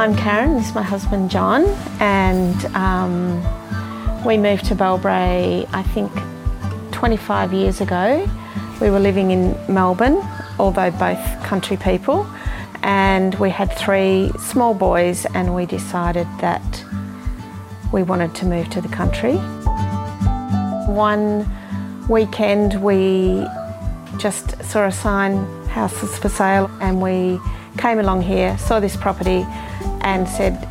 I'm Karen, this is my husband John, and um, we moved to Bellbrae, I think, 25 years ago. We were living in Melbourne, although both country people, and we had three small boys, and we decided that we wanted to move to the country. One weekend, we just saw a sign, houses for sale, and we came along here, saw this property, and said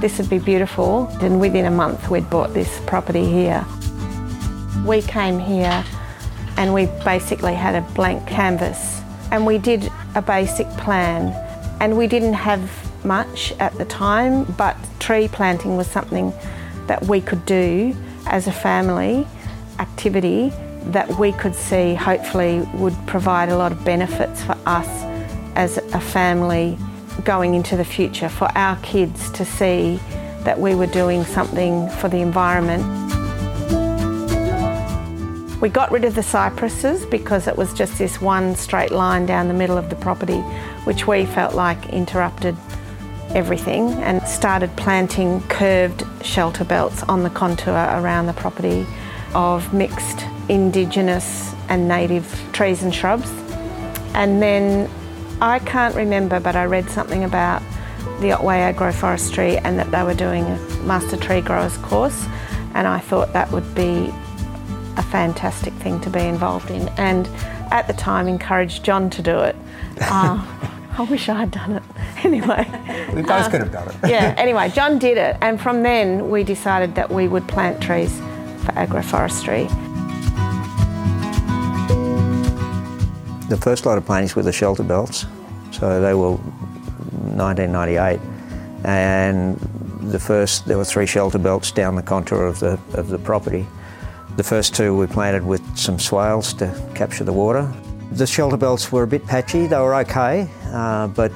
this would be beautiful. And within a month, we'd bought this property here. We came here and we basically had a blank canvas and we did a basic plan. And we didn't have much at the time, but tree planting was something that we could do as a family activity that we could see hopefully would provide a lot of benefits for us as a family going into the future for our kids to see that we were doing something for the environment. We got rid of the cypresses because it was just this one straight line down the middle of the property, which we felt like interrupted everything, and started planting curved shelter belts on the contour around the property of mixed indigenous and native trees and shrubs. And then I can't remember, but I read something about the Otway Agroforestry and that they were doing a Master Tree Growers course, and I thought that would be a fantastic thing to be involved in. And at the time, encouraged John to do it. Uh, I wish I had done it. Anyway, we both uh, could have done it. yeah. Anyway, John did it, and from then we decided that we would plant trees for agroforestry. The first lot of plantings were the shelter belts, so they were 1998, and the first there were three shelter belts down the contour of the of the property. The first two we planted with some swales to capture the water. The shelter belts were a bit patchy; they were okay, uh, but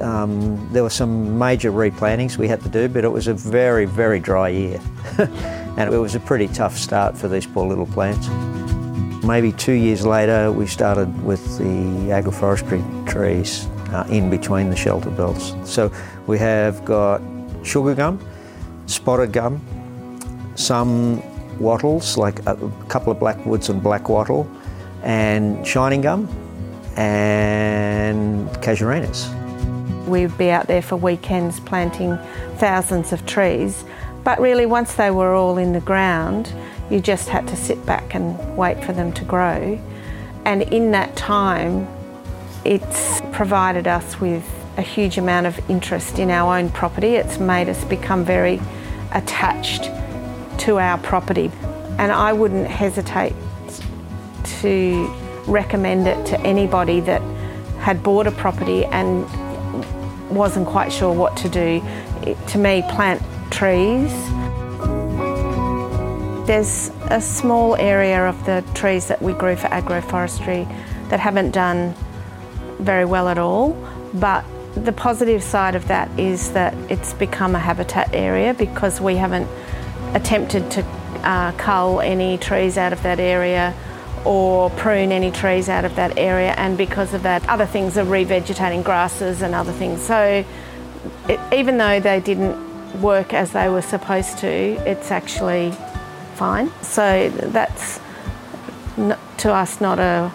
um, there were some major replantings we had to do. But it was a very very dry year, and it was a pretty tough start for these poor little plants. Maybe two years later, we started with the agroforestry trees uh, in between the shelter belts. So we have got sugar gum, spotted gum, some wattles, like a couple of blackwoods and black wattle, and shining gum, and casuarinas. We'd be out there for weekends planting thousands of trees, but really once they were all in the ground, you just had to sit back and wait for them to grow. And in that time, it's provided us with a huge amount of interest in our own property. It's made us become very attached to our property. And I wouldn't hesitate to recommend it to anybody that had bought a property and wasn't quite sure what to do. It, to me, plant trees there's a small area of the trees that we grew for agroforestry that haven't done very well at all, but the positive side of that is that it's become a habitat area because we haven't attempted to uh, cull any trees out of that area or prune any trees out of that area, and because of that, other things are revegetating grasses and other things. So, it, even though they didn't work as they were supposed to, it's actually fine. So that's not, to us not a,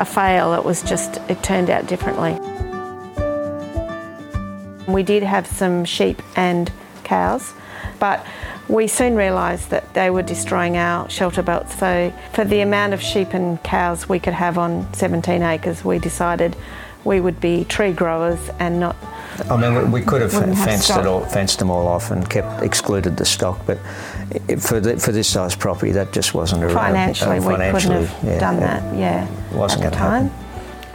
a fail, it was just, it turned out differently. We did have some sheep and cows, but we soon realised that they were destroying our shelter belts. So, for the amount of sheep and cows we could have on 17 acres, we decided we would be tree growers and not I mean, we could have fenced have it all, fenced them all off and kept excluded the stock, but for the, for this size property, that just wasn't a financially. Uh, financially, we couldn't have yeah, done that. Yeah, wasn't at the time.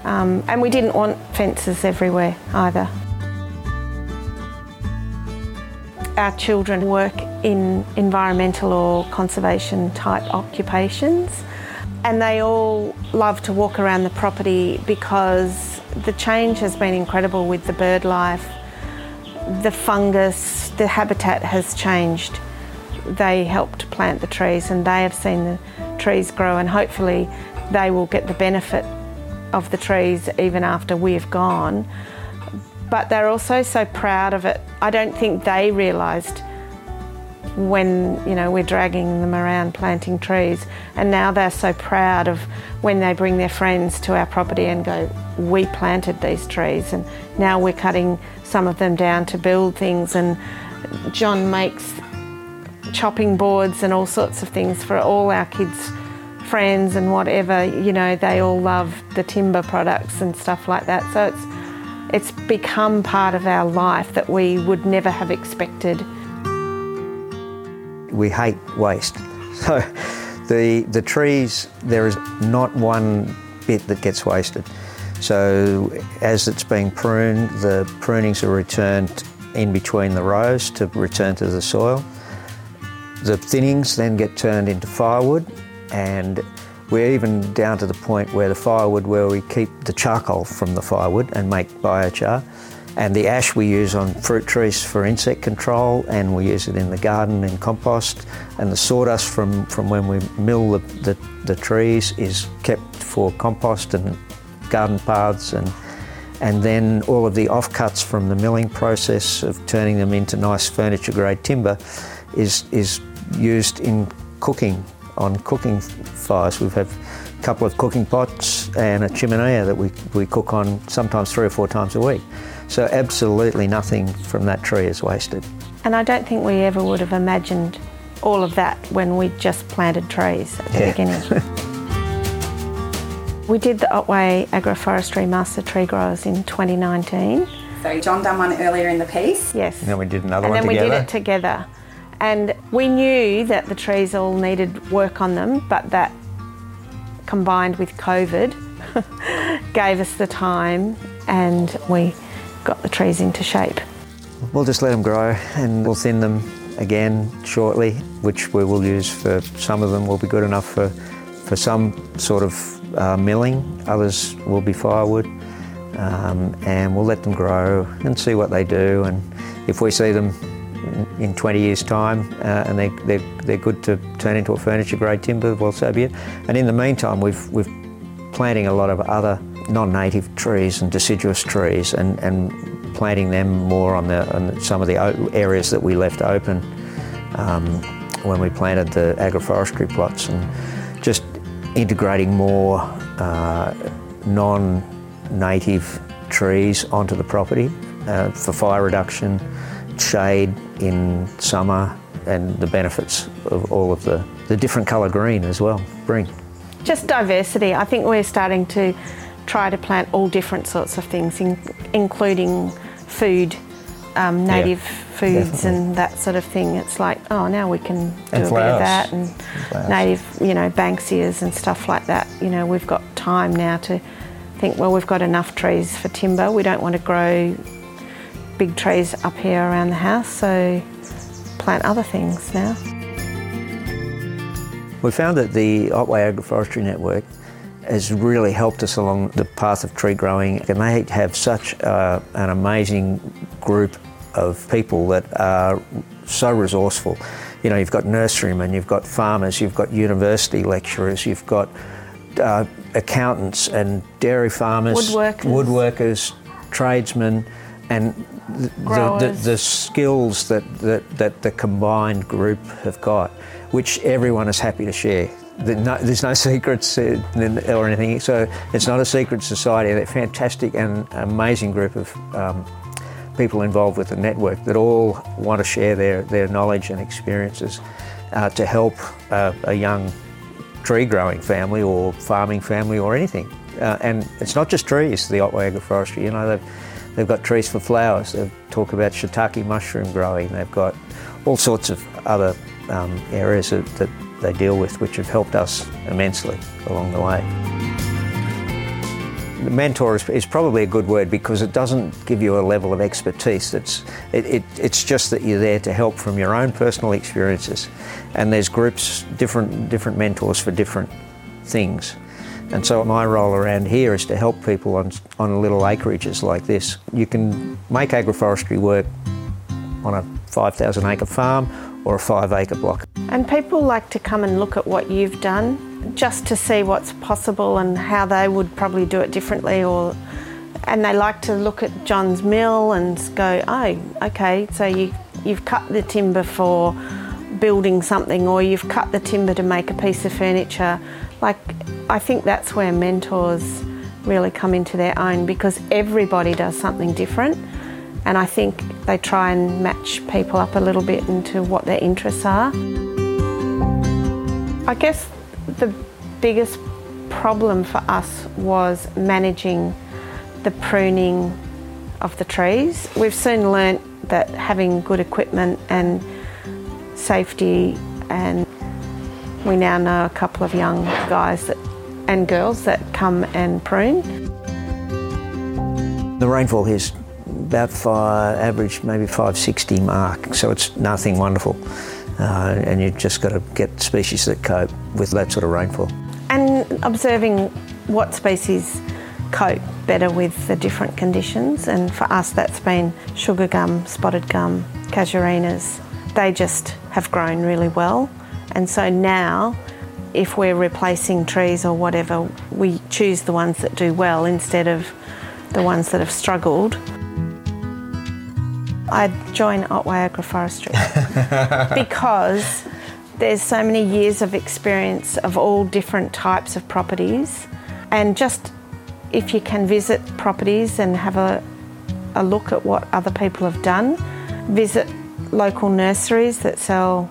Um, and we didn't want fences everywhere either. Our children work in environmental or conservation type occupations, and they all love to walk around the property because the change has been incredible with the bird life. The fungus, the habitat has changed. They helped plant the trees and they have seen the trees grow, and hopefully, they will get the benefit of the trees even after we've gone. but they're also so proud of it. I don't think they realised when you know we're dragging them around planting trees and now they're so proud of when they bring their friends to our property and go we planted these trees and now we're cutting some of them down to build things and John makes chopping boards and all sorts of things for all our kids friends and whatever you know they all love the timber products and stuff like that so it's it's become part of our life that we would never have expected we hate waste. So the, the trees, there is not one bit that gets wasted. So as it's being pruned, the prunings are returned in between the rows to return to the soil. The thinnings then get turned into firewood and we're even down to the point where the firewood where we keep the charcoal from the firewood and make biochar. And the ash we use on fruit trees for insect control, and we use it in the garden in compost. And the sawdust from, from when we mill the, the, the trees is kept for compost and garden paths. And, and then all of the offcuts from the milling process of turning them into nice furniture grade timber is, is used in cooking, on cooking fires. We have a couple of cooking pots and a chimenea that we, we cook on sometimes three or four times a week. So absolutely nothing from that tree is wasted. And I don't think we ever would have imagined all of that when we just planted trees at the yeah. beginning. we did the Otway Agroforestry Master Tree Growers in 2019. So John done one earlier in the piece. Yes. And then we did another and one together. And then we did it together. And we knew that the trees all needed work on them, but that combined with COVID gave us the time and we got the trees into shape. We'll just let them grow and we'll thin them again shortly, which we will use for some of them will be good enough for, for some sort of uh, milling, others will be firewood. Um, and we'll let them grow and see what they do. And if we see them in 20 years' time uh, and they, they're, they're good to turn into a furniture grade timber, well, so be it. And in the meantime, we've, we've planting a lot of other non-native trees and deciduous trees and, and planting them more on, the, on some of the areas that we left open um, when we planted the agroforestry plots and just integrating more uh, non-native trees onto the property uh, for fire reduction, shade in summer and the benefits of all of the, the different colour green as well bring. Just diversity. I think we're starting to try to plant all different sorts of things, in, including food, um, native yeah, foods, definitely. and that sort of thing. It's like, oh, now we can do and a flowers. bit of that, and flowers. native, you know, banksias and stuff like that. You know, we've got time now to think, well, we've got enough trees for timber. We don't want to grow big trees up here around the house, so plant other things now. We found that the Otway Agroforestry Network has really helped us along the path of tree growing and they have such uh, an amazing group of people that are so resourceful. You know, you've got nurserymen, you've got farmers, you've got university lecturers, you've got uh, accountants and dairy farmers, woodworkers, woodworkers tradesmen, and the, the, the, skills that, that, that the combined group have got which everyone is happy to share. There's no secrets or anything, so it's not a secret society. They're a fantastic and amazing group of um, people involved with the network that all want to share their, their knowledge and experiences uh, to help uh, a young tree growing family or farming family or anything. Uh, and it's not just trees, the Otway Agroforestry, you know, they've, they've got trees for flowers, they talk about shiitake mushroom growing, they've got all sorts of other um, areas that, that they deal with, which have helped us immensely along the way. Mentor is, is, probably a good word because it doesn't give you a level of expertise. It's, it, it, it's just that you're there to help from your own personal experiences. And there's groups, different, different mentors for different things. And so my role around here is to help people on, on little acreages like this. You can make agroforestry work on a 5,000 acre farm or a five acre block. And people like to come and look at what you've done just to see what's possible and how they would probably do it differently or and they like to look at John's mill and go, oh, okay, so you, you've cut the timber for building something or you've cut the timber to make a piece of furniture. Like, I think that's where mentors really come into their own because everybody does something different. And I think they try and match people up a little bit into what their interests are. I guess the biggest problem for us was managing the pruning of the trees. We've soon learnt that having good equipment and safety and we now know a couple of young guys that, and girls that come and prune. The rainfall is about five, average maybe 560 mark, so it's nothing wonderful. Uh, and you've just got to get species that cope with that sort of rainfall. And observing what species cope better with the different conditions. And for us, that's been sugar gum, spotted gum, casuarinas. They just have grown really well. And so now, if we're replacing trees or whatever, we choose the ones that do well instead of the ones that have struggled. I'd join Otway Agroforestry because there's so many years of experience of all different types of properties and just if you can visit properties and have a, a look at what other people have done, visit local nurseries that sell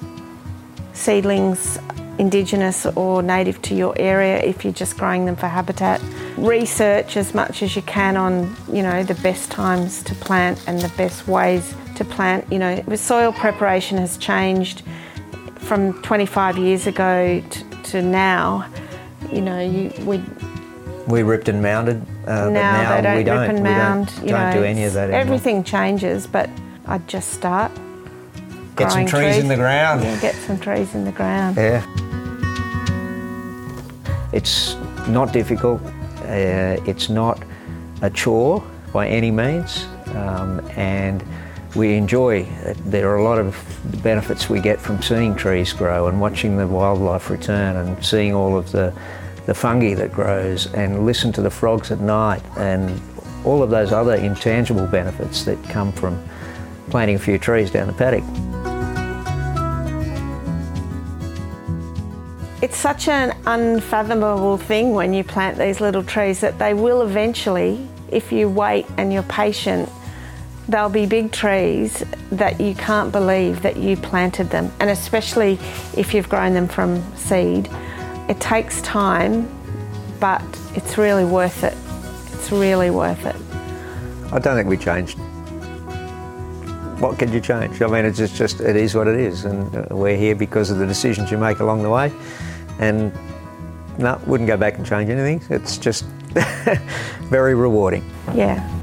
seedlings indigenous or native to your area if you're just growing them for habitat. Research as much as you can on, you know, the best times to plant and the best ways to plant. You know, soil preparation has changed from 25 years ago to, to now. You know, you, we we ripped and mounded, uh, now, but now they don't we don't. rip and we mound. don't, you don't know, do any of that anymore. Everything changes, but I'd just start. Get some growing trees in the ground. Yeah, get some trees in the ground. Yeah. It's not difficult. Uh, it's not a chore by any means, um, and we enjoy. It. There are a lot of benefits we get from seeing trees grow and watching the wildlife return and seeing all of the the fungi that grows and listen to the frogs at night and all of those other intangible benefits that come from planting a few trees down the paddock. It's such an unfathomable thing when you plant these little trees that they will eventually, if you wait and you're patient, they'll be big trees that you can't believe that you planted them. And especially if you've grown them from seed, it takes time, but it's really worth it. It's really worth it. I don't think we changed. What can you change? I mean, it's just, just it is what it is, and uh, we're here because of the decisions you make along the way. And no, wouldn't go back and change anything. It's just very rewarding. Yeah.